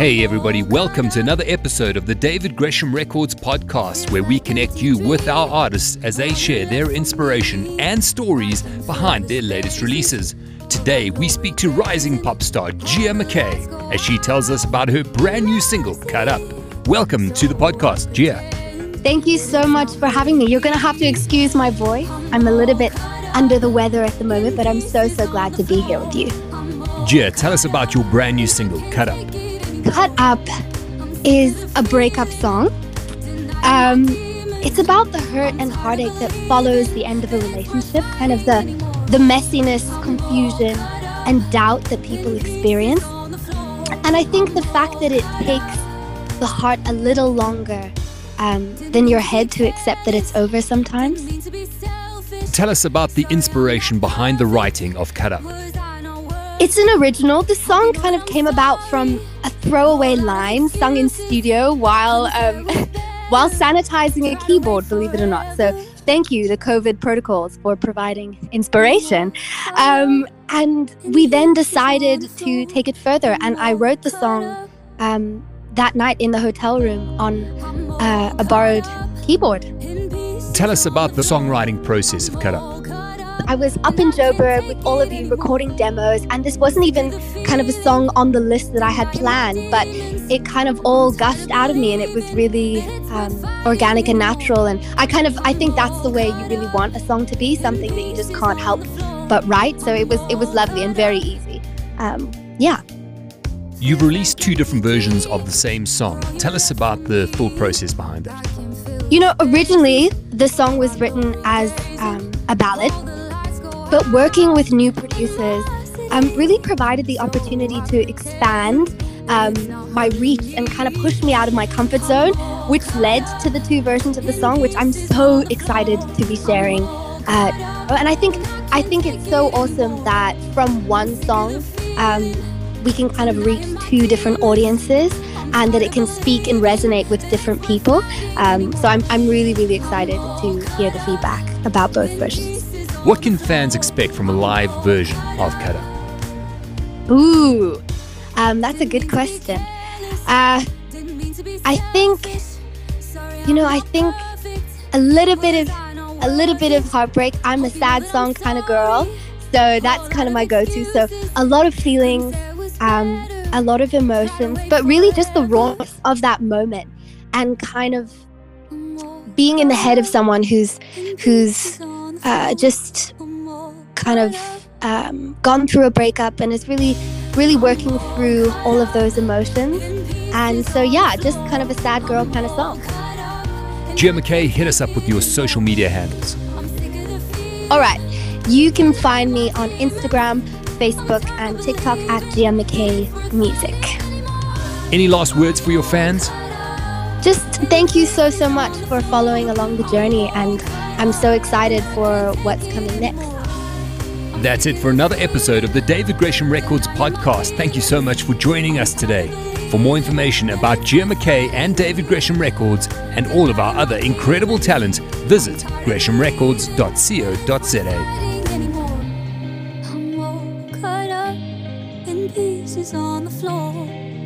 Hey, everybody, welcome to another episode of the David Gresham Records podcast, where we connect you with our artists as they share their inspiration and stories behind their latest releases. Today, we speak to rising pop star Gia McKay as she tells us about her brand new single, Cut Up. Welcome to the podcast, Gia. Thank you so much for having me. You're going to have to excuse my voice. I'm a little bit under the weather at the moment, but I'm so, so glad to be here with you. Gia, tell us about your brand new single, Cut Up. Cut Up is a breakup song. Um, it's about the hurt and heartache that follows the end of a relationship, kind of the, the messiness, confusion, and doubt that people experience. And I think the fact that it takes the heart a little longer um, than your head to accept that it's over sometimes. Tell us about the inspiration behind the writing of Cut Up. It's an original. The song kind of came about from a throwaway line sung in studio while um, while sanitizing a keyboard, believe it or not. So thank you, the COVID protocols, for providing inspiration. Um, and we then decided to take it further, and I wrote the song um, that night in the hotel room on uh, a borrowed keyboard. Tell us about the songwriting process of Cut Up. I was up in Joburg with all of you recording demos, and this wasn't even kind of a song on the list that I had planned, but it kind of all gushed out of me, and it was really um, organic and natural. And I kind of, I think that's the way you really want a song to be, something that you just can't help but write. So it was, it was lovely and very easy. Um, yeah. You've released two different versions of the same song. Tell us about the thought process behind it. You know, originally the song was written as um, a ballad but working with new producers um, really provided the opportunity to expand um, my reach and kind of push me out of my comfort zone, which led to the two versions of the song, which I'm so excited to be sharing. Uh, and I think I think it's so awesome that from one song um, we can kind of reach two different audiences and that it can speak and resonate with different people. Um, so I'm, I'm really, really excited to hear the feedback about both versions. What can fans expect from a live version of Cut Up? Ooh, um, that's a good question. Uh, I think, you know, I think a little bit of a little bit of heartbreak. I'm a sad song kind of girl, so that's kind of my go-to. So a lot of feelings, um, a lot of emotions, but really just the rawness of that moment and kind of being in the head of someone who's who's uh, just kind of um, gone through a breakup and is really, really working through all of those emotions. And so, yeah, just kind of a sad girl kind of song. Gia McKay, hit us up with your social media handles. All right. You can find me on Instagram, Facebook, and TikTok at Gia McKay Music. Any last words for your fans? Just thank you so, so much for following along the journey and I'm so excited for what's coming next. That's it for another episode of the David Gresham Records podcast. Thank you so much for joining us today. For more information about Gia McKay and David Gresham Records and all of our other incredible talent, visit greshamrecords.co.za. on the floor.